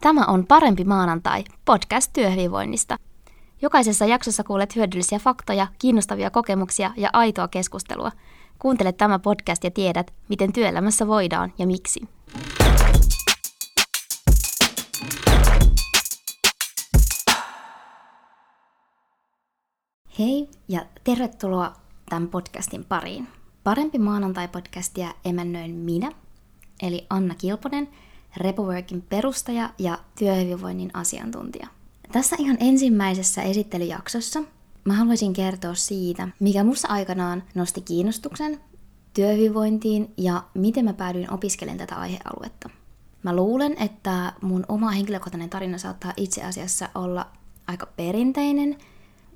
Tämä on Parempi maanantai, podcast työhyvinvoinnista. Jokaisessa jaksossa kuulet hyödyllisiä faktoja, kiinnostavia kokemuksia ja aitoa keskustelua. Kuuntele tämä podcast ja tiedät, miten työelämässä voidaan ja miksi. Hei ja tervetuloa tämän podcastin pariin. Parempi maanantai-podcastia emännöin minä, eli Anna Kilponen – Repoworkin perustaja ja työhyvinvoinnin asiantuntija. Tässä ihan ensimmäisessä esittelyjaksossa mä haluaisin kertoa siitä, mikä musta aikanaan nosti kiinnostuksen työhyvinvointiin ja miten mä päädyin opiskelemaan tätä aihealuetta. Mä luulen, että mun oma henkilökohtainen tarina saattaa itse asiassa olla aika perinteinen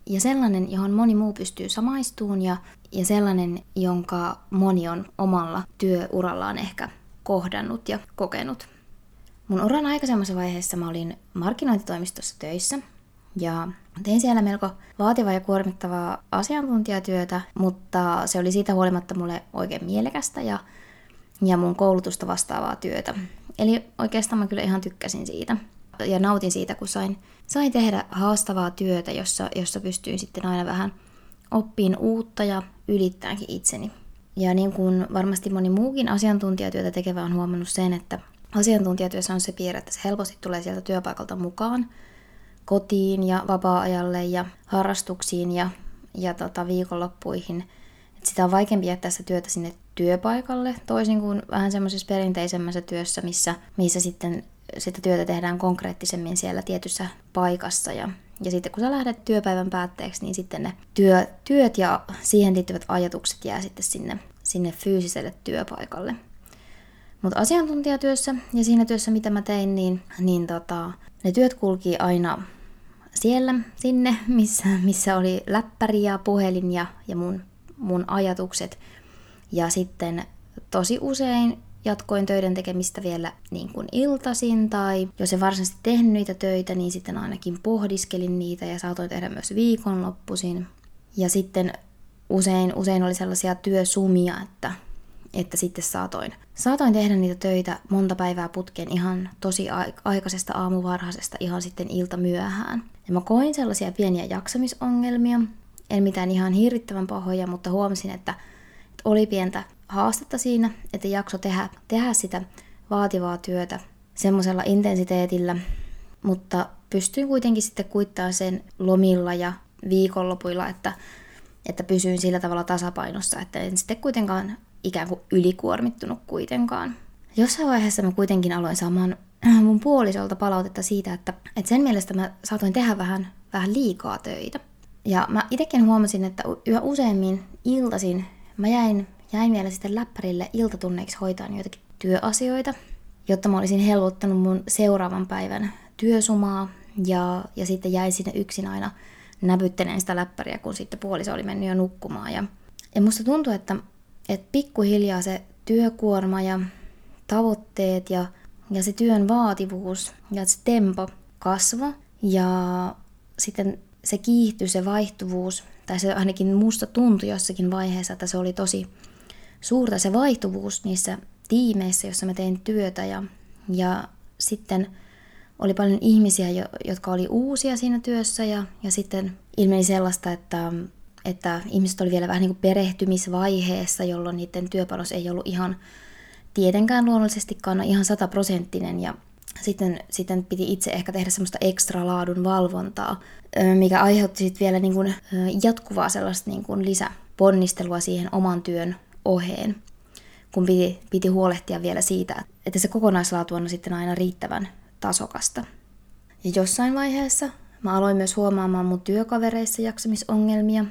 ja sellainen, johon moni muu pystyy samaistuun ja, ja sellainen, jonka moni on omalla työurallaan ehkä kohdannut ja kokenut. Mun uran aikaisemmassa vaiheessa mä olin markkinointitoimistossa töissä ja tein siellä melko vaativaa ja kuormittavaa asiantuntijatyötä, mutta se oli siitä huolimatta mulle oikein mielekästä ja, ja mun koulutusta vastaavaa työtä. Eli oikeastaan mä kyllä ihan tykkäsin siitä ja nautin siitä, kun sain, sain tehdä haastavaa työtä, jossa, jossa pystyin sitten aina vähän oppiin uutta ja ylittäänkin itseni. Ja niin kuin varmasti moni muukin asiantuntijatyötä tekevä on huomannut sen, että asiantuntijatyössä on se piirre, että se helposti tulee sieltä työpaikalta mukaan kotiin ja vapaa-ajalle ja harrastuksiin ja, ja tota, viikonloppuihin. Et sitä on vaikeampi jättää sitä työtä sinne työpaikalle, toisin kuin vähän semmoisessa perinteisemmässä työssä, missä, missä sitten sitä työtä tehdään konkreettisemmin siellä tietyssä paikassa. Ja, ja sitten kun sä lähdet työpäivän päätteeksi, niin sitten ne työ, työt ja siihen liittyvät ajatukset jää sitten sinne, sinne fyysiselle työpaikalle. Mutta asiantuntijatyössä ja siinä työssä, mitä mä tein, niin, niin tota, ne työt kulki aina siellä, sinne, missä, missä oli läppäri ja puhelin ja, ja mun, mun ajatukset. Ja sitten tosi usein jatkoin töiden tekemistä vielä niin kuin iltasin, tai jos en varsinaisesti tehnyt niitä töitä, niin sitten ainakin pohdiskelin niitä ja saatoin tehdä myös viikonloppuisin. Ja sitten usein, usein oli sellaisia työsumia, että että sitten saatoin, saatoin tehdä niitä töitä monta päivää putkeen ihan tosi aikaisesta aamuvarhaisesta ihan sitten ilta myöhään. Ja mä koin sellaisia pieniä jaksamisongelmia, en mitään ihan hirvittävän pahoja, mutta huomasin, että, oli pientä haastetta siinä, että jakso tehdä, tehdä sitä vaativaa työtä semmoisella intensiteetillä, mutta pystyin kuitenkin sitten kuittamaan sen lomilla ja viikonlopuilla, että, että pysyin sillä tavalla tasapainossa, että en sitten kuitenkaan ikään kuin ylikuormittunut kuitenkaan. Jossain vaiheessa mä kuitenkin aloin saamaan mun puolisolta palautetta siitä, että, että sen mielestä mä saatoin tehdä vähän, vähän liikaa töitä. Ja mä itsekin huomasin, että yhä useammin iltaisin mä jäin, jäin vielä sitten läppärille iltatunneiksi hoitaan joitakin työasioita, jotta mä olisin helpottanut mun seuraavan päivän työsumaa ja, ja sitten jäin sinne yksin aina näpytteleen sitä läppäriä, kun sitten puoliso oli mennyt jo nukkumaan. Ja, ja musta tuntuu, että että pikkuhiljaa se työkuorma ja tavoitteet ja, ja se työn vaativuus ja se tempo kasva ja sitten se kiihtyi, se vaihtuvuus, tai se ainakin musta tuntui jossakin vaiheessa, että se oli tosi suurta se vaihtuvuus niissä tiimeissä, joissa mä tein työtä. Ja, ja sitten oli paljon ihmisiä, jotka oli uusia siinä työssä. Ja, ja sitten ilmeni sellaista, että että ihmiset oli vielä vähän niin kuin perehtymisvaiheessa, jolloin niiden työpanos ei ollut ihan tietenkään luonnollisestikaan ihan sataprosenttinen ja sitten, sitten piti itse ehkä tehdä semmoista ekstra laadun valvontaa, mikä aiheutti sitten vielä niin kuin jatkuvaa sellaista niin kuin lisäponnistelua siihen oman työn oheen, kun piti, piti huolehtia vielä siitä, että se kokonaislaatu on sitten aina riittävän tasokasta. Ja jossain vaiheessa mä aloin myös huomaamaan mun työkavereissa jaksamisongelmia,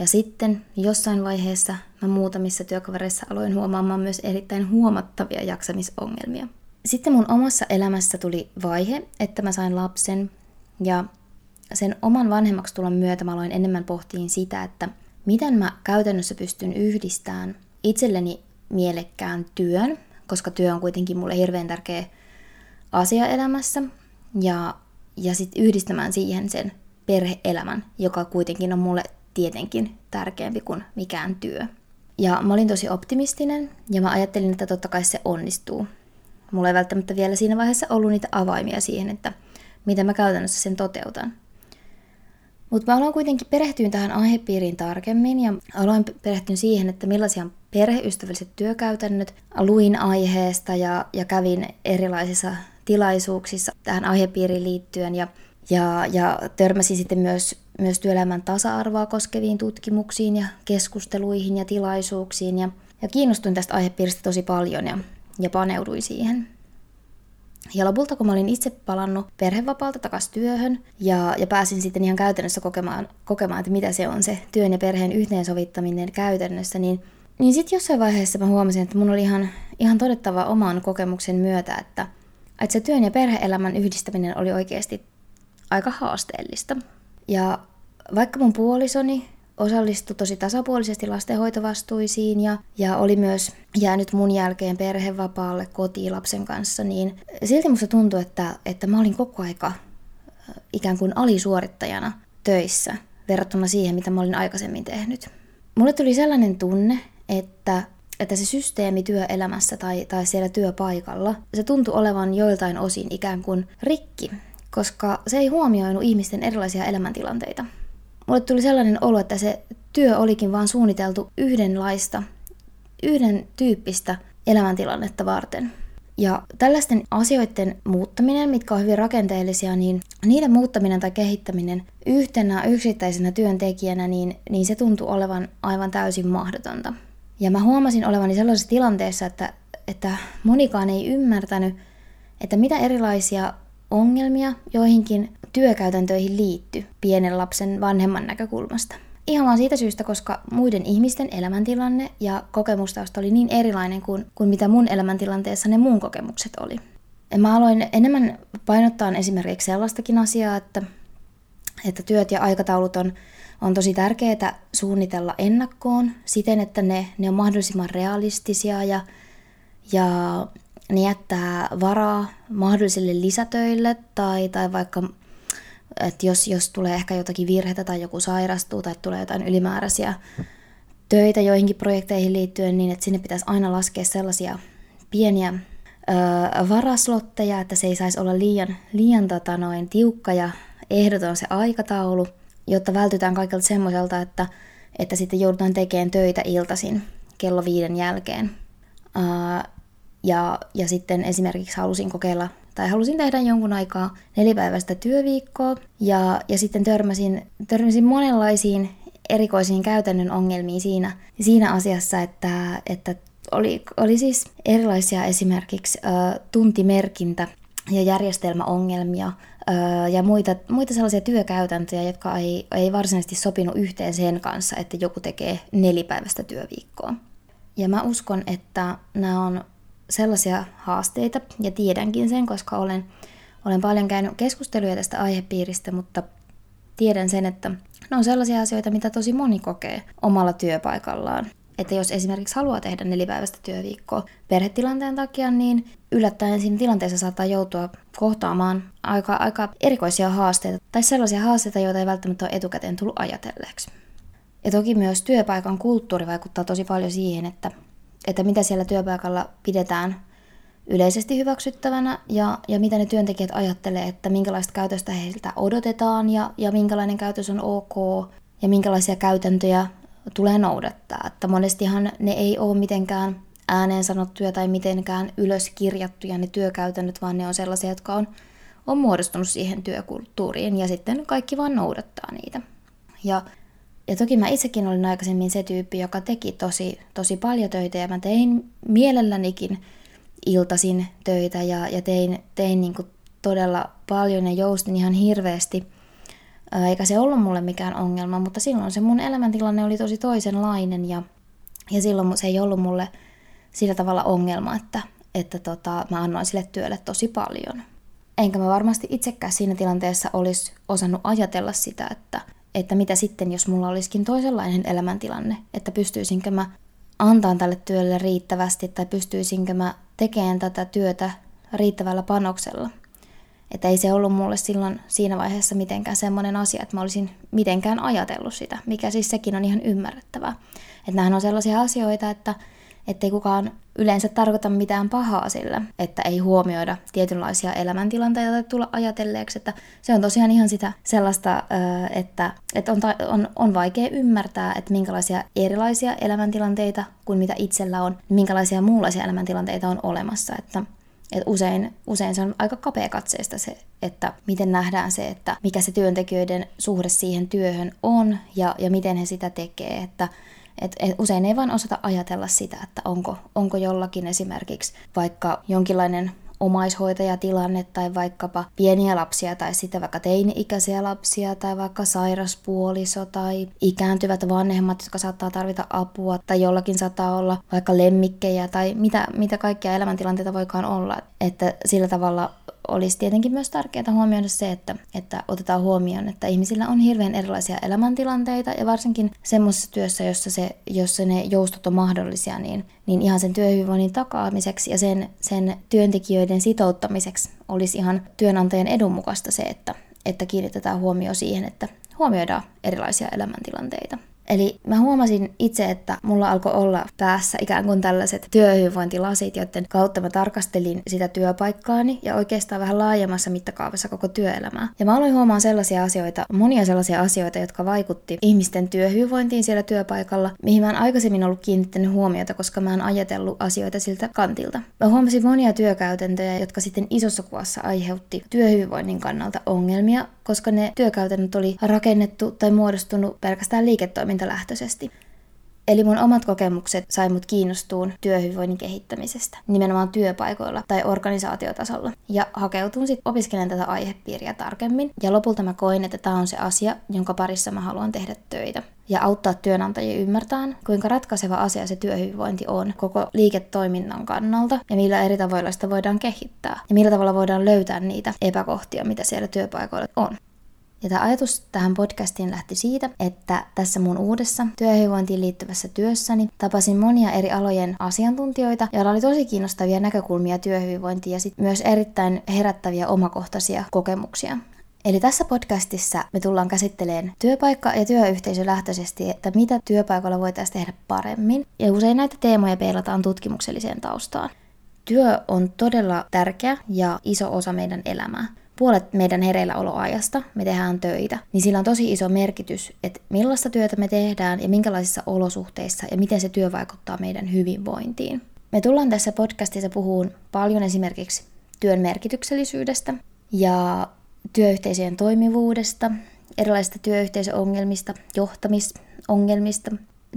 ja sitten jossain vaiheessa mä muutamissa työkavereissa aloin huomaamaan myös erittäin huomattavia jaksamisongelmia. Sitten mun omassa elämässä tuli vaihe, että mä sain lapsen ja sen oman vanhemmaksi tulon myötä mä aloin enemmän pohtiin sitä, että miten mä käytännössä pystyn yhdistämään itselleni mielekkään työn, koska työ on kuitenkin mulle hirveän tärkeä asia elämässä, ja, ja sitten yhdistämään siihen sen perheelämän, joka kuitenkin on mulle tietenkin tärkeämpi kuin mikään työ. Ja mä olin tosi optimistinen ja mä ajattelin, että totta kai se onnistuu. mulla ei välttämättä vielä siinä vaiheessa ollut niitä avaimia siihen, että miten mä käytännössä sen toteutan. Mutta mä aloin kuitenkin perehtyä tähän aihepiiriin tarkemmin ja aloin perehtyä siihen, että millaisia perheystävälliset työkäytännöt. Luin aiheesta ja, ja kävin erilaisissa tilaisuuksissa tähän aihepiiriin liittyen ja, ja, ja törmäsin sitten myös, myös työelämän tasa-arvoa koskeviin tutkimuksiin ja keskusteluihin ja tilaisuuksiin ja, ja kiinnostuin tästä aihepiiristä tosi paljon ja, ja paneuduin siihen. Ja lopulta, kun mä olin itse palannut perhevapaalta takaisin työhön ja, ja pääsin sitten ihan käytännössä kokemaan, kokemaan, että mitä se on se työn ja perheen yhteensovittaminen käytännössä, niin, niin sitten jossain vaiheessa mä huomasin, että mun oli ihan, ihan todettava oman kokemuksen myötä, että, että se työn ja perheelämän yhdistäminen oli oikeasti aika haasteellista. Ja vaikka mun puolisoni osallistui tosi tasapuolisesti lastenhoitovastuisiin ja, ja oli myös jäänyt mun jälkeen perhevapaalle kotiin lapsen kanssa, niin silti musta tuntui, että, että mä olin koko aika ikään kuin alisuorittajana töissä verrattuna siihen, mitä mä olin aikaisemmin tehnyt. Mulle tuli sellainen tunne, että, että se systeemi työelämässä tai, tai siellä työpaikalla, se tuntui olevan joiltain osin ikään kuin rikki, koska se ei huomioinut ihmisten erilaisia elämäntilanteita. Mulle tuli sellainen olo, että se työ olikin vaan suunniteltu yhdenlaista, yhden tyyppistä elämäntilannetta varten. Ja tällaisten asioiden muuttaminen, mitkä on hyvin rakenteellisia, niin niiden muuttaminen tai kehittäminen yhtenä yksittäisenä työntekijänä, niin, niin se tuntuu olevan aivan täysin mahdotonta. Ja mä huomasin olevani sellaisessa tilanteessa, että, että monikaan ei ymmärtänyt, että mitä erilaisia ongelmia joihinkin työkäytäntöihin liitty pienen lapsen vanhemman näkökulmasta. Ihan vaan siitä syystä, koska muiden ihmisten elämäntilanne ja kokemustausta oli niin erilainen kuin, kuin mitä mun elämäntilanteessa ne mun kokemukset oli. Ja mä aloin enemmän painottaa esimerkiksi sellaistakin asiaa, että, että työt ja aikataulut on, on tosi tärkeää suunnitella ennakkoon siten, että ne, ne on mahdollisimman realistisia ja, ja ne jättää varaa mahdollisille lisätöille tai, tai vaikka että jos, jos tulee ehkä jotakin virheitä tai joku sairastuu tai tulee jotain ylimääräisiä töitä joihinkin projekteihin liittyen, niin että sinne pitäisi aina laskea sellaisia pieniä ö, varaslotteja, että se ei saisi olla liian, liian tota noin, tiukka ja ehdoton se aikataulu, jotta vältytään kaikilta semmoiselta, että, että sitten joudutaan tekemään töitä iltaisin kello viiden jälkeen. Ö, ja, ja sitten esimerkiksi halusin kokeilla tai halusin tehdä jonkun aikaa nelipäiväistä työviikkoa ja, ja sitten törmäsin, törmäsin monenlaisiin erikoisiin käytännön ongelmiin siinä, siinä asiassa, että, että oli, oli siis erilaisia esimerkiksi ö, tuntimerkintä ja järjestelmäongelmia ö, ja muita, muita sellaisia työkäytäntöjä, jotka ei, ei varsinaisesti sopinut yhteen sen kanssa, että joku tekee nelipäiväistä työviikkoa. Ja mä uskon, että nämä on sellaisia haasteita, ja tiedänkin sen, koska olen, olen paljon käynyt keskusteluja tästä aihepiiristä, mutta tiedän sen, että ne on sellaisia asioita, mitä tosi moni kokee omalla työpaikallaan. Että jos esimerkiksi haluaa tehdä nelipäiväistä työviikkoa perhetilanteen takia, niin yllättäen siinä tilanteessa saattaa joutua kohtaamaan aika, aika erikoisia haasteita tai sellaisia haasteita, joita ei välttämättä ole etukäteen tullut ajatelleeksi. Ja toki myös työpaikan kulttuuri vaikuttaa tosi paljon siihen, että että mitä siellä työpaikalla pidetään yleisesti hyväksyttävänä ja, ja mitä ne työntekijät ajattelee, että minkälaista käytöstä heiltä odotetaan ja, ja minkälainen käytös on ok ja minkälaisia käytäntöjä tulee noudattaa. Että monestihan ne ei ole mitenkään ääneen sanottuja tai mitenkään ylös kirjattuja ne työkäytännöt, vaan ne on sellaisia, jotka on, on muodostunut siihen työkulttuuriin ja sitten kaikki vaan noudattaa niitä. Ja ja toki mä itsekin olin aikaisemmin se tyyppi, joka teki tosi, tosi paljon töitä ja mä tein mielellänikin iltasin töitä ja, ja tein, tein niin todella paljon ja joustin ihan hirveästi. Eikä se ollut mulle mikään ongelma, mutta silloin se mun elämäntilanne oli tosi toisenlainen ja, ja silloin se ei ollut mulle sillä tavalla ongelma, että, että tota, mä annoin sille työlle tosi paljon. Enkä mä varmasti itsekään siinä tilanteessa olisi osannut ajatella sitä, että, että mitä sitten, jos mulla olisikin toisenlainen elämäntilanne, että pystyisinkö mä antaa tälle työlle riittävästi tai pystyisinkö mä tekemään tätä työtä riittävällä panoksella. Että ei se ollut mulle silloin siinä vaiheessa mitenkään semmoinen asia, että mä olisin mitenkään ajatellut sitä, mikä siis sekin on ihan ymmärrettävää. Että nämähän on sellaisia asioita, että, ettei kukaan yleensä tarkoita mitään pahaa sillä, että ei huomioida tietynlaisia elämäntilanteita tai tulla ajatelleeksi, että se on tosiaan ihan sitä sellaista, että, että on, on, on vaikea ymmärtää, että minkälaisia erilaisia elämäntilanteita kuin mitä itsellä on, minkälaisia muunlaisia elämäntilanteita on olemassa, että et usein, usein se on aika kapea katseesta se, että miten nähdään se, että mikä se työntekijöiden suhde siihen työhön on ja, ja miten he sitä tekee. Että et, et usein ei vaan osata ajatella sitä, että onko, onko jollakin esimerkiksi vaikka jonkinlainen omaishoitajatilanne tai vaikkapa pieniä lapsia tai sitten vaikka teini-ikäisiä lapsia tai vaikka sairaspuoliso tai ikääntyvät vanhemmat, jotka saattaa tarvita apua tai jollakin saattaa olla vaikka lemmikkejä tai mitä, mitä kaikkia elämäntilanteita voikaan olla. Että sillä tavalla olisi tietenkin myös tärkeää huomioida se, että, että otetaan huomioon, että ihmisillä on hirveän erilaisia elämäntilanteita ja varsinkin semmoisessa työssä, jossa, se, jossa ne joustot on mahdollisia, niin, niin ihan sen työhyvinvoinnin takaamiseksi ja sen, sen työntekijöiden sitouttamiseksi olisi ihan työnantajan edun mukaista se, että, että kiinnitetään huomio siihen, että huomioidaan erilaisia elämäntilanteita. Eli mä huomasin itse, että mulla alkoi olla päässä ikään kuin tällaiset työhyvinvointilasit, joiden kautta mä tarkastelin sitä työpaikkaani ja oikeastaan vähän laajemmassa mittakaavassa koko työelämää. Ja mä aloin huomaan sellaisia asioita, monia sellaisia asioita, jotka vaikutti ihmisten työhyvinvointiin siellä työpaikalla, mihin mä en aikaisemmin ollut kiinnittänyt huomiota, koska mä en ajatellut asioita siltä kantilta. Mä huomasin monia työkäytäntöjä, jotka sitten isossa kuvassa aiheutti työhyvinvoinnin kannalta ongelmia, koska ne työkäytännöt oli rakennettu tai muodostunut pelkästään liiketoimintalähtöisesti. Eli mun omat kokemukset sai mut kiinnostuun työhyvinvoinnin kehittämisestä, nimenomaan työpaikoilla tai organisaatiotasolla. Ja hakeutun sitten opiskelemaan tätä aihepiiriä tarkemmin. Ja lopulta mä koin, että tämä on se asia, jonka parissa mä haluan tehdä töitä. Ja auttaa työnantajia ymmärtämään, kuinka ratkaiseva asia se työhyvinvointi on koko liiketoiminnan kannalta ja millä eri tavoilla sitä voidaan kehittää. Ja millä tavalla voidaan löytää niitä epäkohtia, mitä siellä työpaikoilla on. Ja tämä ajatus tähän podcastiin lähti siitä, että tässä mun uudessa työhyvinvointiin liittyvässä työssäni tapasin monia eri alojen asiantuntijoita, joilla oli tosi kiinnostavia näkökulmia työhyvinvointiin ja sit myös erittäin herättäviä omakohtaisia kokemuksia. Eli tässä podcastissa me tullaan käsittelemään työpaikka- ja työyhteisölähtöisesti, että mitä työpaikalla voitaisiin tehdä paremmin. Ja usein näitä teemoja peilataan tutkimukselliseen taustaan. Työ on todella tärkeä ja iso osa meidän elämää puolet meidän hereilläoloajasta me tehdään töitä, niin sillä on tosi iso merkitys, että millaista työtä me tehdään ja minkälaisissa olosuhteissa ja miten se työ vaikuttaa meidän hyvinvointiin. Me tullaan tässä podcastissa puhumaan paljon esimerkiksi työn merkityksellisyydestä ja työyhteisöjen toimivuudesta, erilaisista työyhteisöongelmista, johtamisongelmista.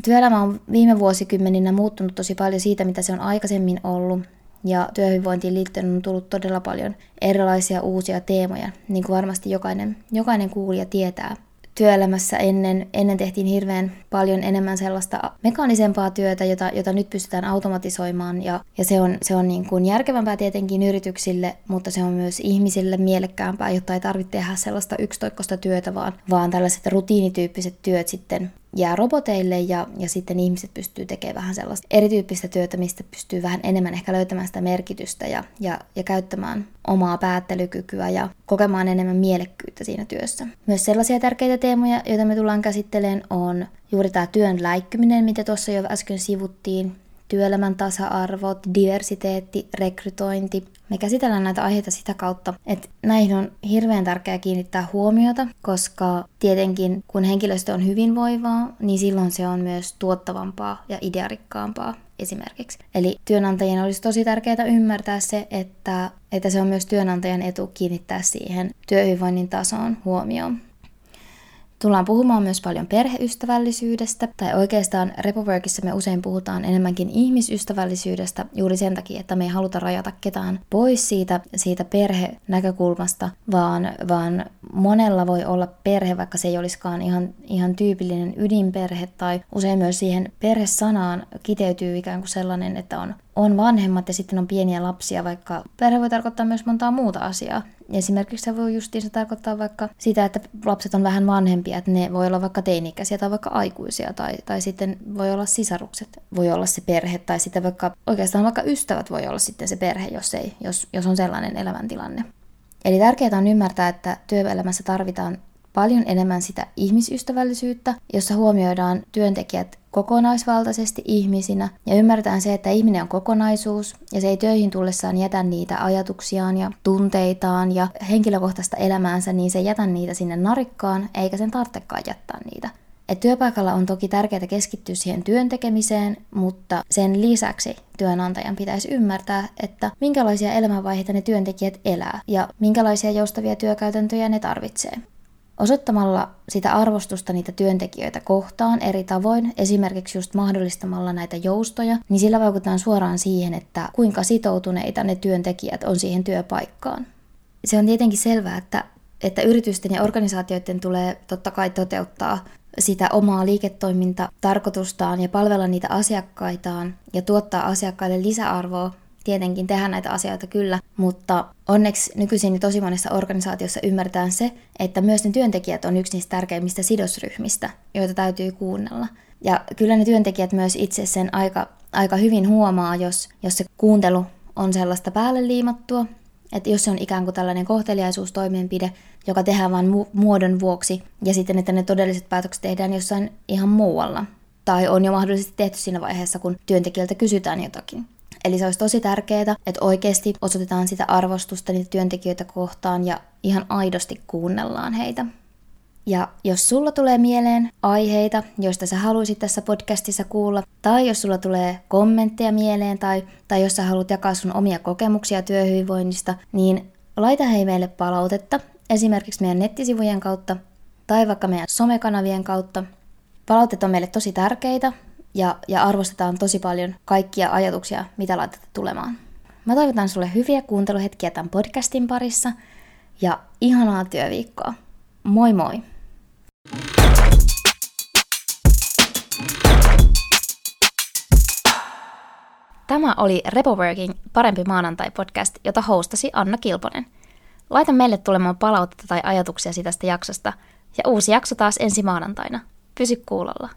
Työelämä on viime vuosikymmeninä muuttunut tosi paljon siitä, mitä se on aikaisemmin ollut, ja työhyvinvointiin liittyen on tullut todella paljon erilaisia uusia teemoja, niin kuin varmasti jokainen, jokainen kuulija tietää. Työelämässä ennen, ennen tehtiin hirveän paljon enemmän sellaista mekaanisempaa työtä, jota, jota nyt pystytään automatisoimaan. Ja, ja se on, se on niin kuin järkevämpää tietenkin yrityksille, mutta se on myös ihmisille mielekkäämpää, jotta ei tarvitse tehdä sellaista yksitoikkoista työtä, vaan, vaan tällaiset rutiinityyppiset työt sitten jää roboteille ja, ja sitten ihmiset pystyy tekemään vähän sellaista erityyppistä työtä, mistä pystyy vähän enemmän ehkä löytämään sitä merkitystä ja, ja, ja käyttämään omaa päättelykykyä ja kokemaan enemmän mielekkyyttä siinä työssä. Myös sellaisia tärkeitä teemoja, joita me tullaan käsittelemään, on juuri tämä työn läikkyminen, mitä tuossa jo äsken sivuttiin, työelämän tasa-arvot, diversiteetti, rekrytointi. Me käsitellään näitä aiheita sitä kautta, että näihin on hirveän tärkeää kiinnittää huomiota, koska tietenkin kun henkilöstö on hyvinvoivaa, niin silloin se on myös tuottavampaa ja idearikkaampaa esimerkiksi. Eli työnantajien olisi tosi tärkeää ymmärtää se, että, että se on myös työnantajan etu kiinnittää siihen työhyvinvoinnin tasoon huomioon. Tullaan puhumaan myös paljon perheystävällisyydestä, tai oikeastaan Repoworkissa me usein puhutaan enemmänkin ihmisystävällisyydestä juuri sen takia, että me ei haluta rajata ketään pois siitä, siitä perhenäkökulmasta, vaan, vaan monella voi olla perhe, vaikka se ei olisikaan ihan, ihan tyypillinen ydinperhe, tai usein myös siihen perhesanaan kiteytyy ikään kuin sellainen, että on on vanhemmat ja sitten on pieniä lapsia, vaikka perhe voi tarkoittaa myös montaa muuta asiaa. Esimerkiksi se voi justiinsa tarkoittaa vaikka sitä, että lapset on vähän vanhempia, että ne voi olla vaikka teinikäisiä tai vaikka aikuisia, tai, tai sitten voi olla sisarukset, voi olla se perhe, tai sitten vaikka oikeastaan vaikka ystävät voi olla sitten se perhe, jos, ei, jos, jos on sellainen elämäntilanne. Eli tärkeää on ymmärtää, että työelämässä tarvitaan paljon enemmän sitä ihmisystävällisyyttä, jossa huomioidaan työntekijät kokonaisvaltaisesti ihmisinä ja ymmärretään se, että ihminen on kokonaisuus ja se ei töihin tullessaan jätä niitä ajatuksiaan ja tunteitaan ja henkilökohtaista elämäänsä, niin se ei jätä niitä sinne narikkaan eikä sen tarvitsekaan jättää niitä. Et työpaikalla on toki tärkeää keskittyä siihen työn tekemiseen, mutta sen lisäksi työnantajan pitäisi ymmärtää, että minkälaisia elämänvaiheita ne työntekijät elää ja minkälaisia joustavia työkäytäntöjä ne tarvitsee. Osoittamalla sitä arvostusta niitä työntekijöitä kohtaan eri tavoin, esimerkiksi just mahdollistamalla näitä joustoja, niin sillä vaikutetaan suoraan siihen, että kuinka sitoutuneita ne työntekijät on siihen työpaikkaan. Se on tietenkin selvää, että, että yritysten ja organisaatioiden tulee totta kai toteuttaa sitä omaa liiketoimintatarkoitustaan ja palvella niitä asiakkaitaan ja tuottaa asiakkaille lisäarvoa tietenkin tehdä näitä asioita kyllä, mutta onneksi nykyisin tosi monessa organisaatiossa ymmärretään se, että myös ne työntekijät on yksi niistä tärkeimmistä sidosryhmistä, joita täytyy kuunnella. Ja kyllä ne työntekijät myös itse sen aika, aika hyvin huomaa, jos, jos se kuuntelu on sellaista päälle liimattua, että jos se on ikään kuin tällainen kohteliaisuustoimenpide, joka tehdään vain mu- muodon vuoksi, ja sitten, että ne todelliset päätökset tehdään jossain ihan muualla, tai on jo mahdollisesti tehty siinä vaiheessa, kun työntekijältä kysytään jotakin. Eli se olisi tosi tärkeää, että oikeasti osoitetaan sitä arvostusta niitä työntekijöitä kohtaan ja ihan aidosti kuunnellaan heitä. Ja jos sulla tulee mieleen aiheita, joista sä haluaisit tässä podcastissa kuulla, tai jos sulla tulee kommentteja mieleen, tai, tai jos sä haluat jakaa sun omia kokemuksia työhyvinvoinnista, niin laita hei meille palautetta, esimerkiksi meidän nettisivujen kautta, tai vaikka meidän somekanavien kautta. Palautteet on meille tosi tärkeitä, ja, ja arvostetaan tosi paljon kaikkia ajatuksia, mitä laitat tulemaan. Mä toivotan sulle hyviä kuunteluhetkiä tämän podcastin parissa ja ihanaa työviikkoa. Moi moi! Tämä oli Repoworking Parempi maanantai-podcast, jota hostasi Anna Kilponen. Laita meille tulemaan palautetta tai ajatuksia tästä jaksosta, ja uusi jakso taas ensi maanantaina. Pysy kuulolla.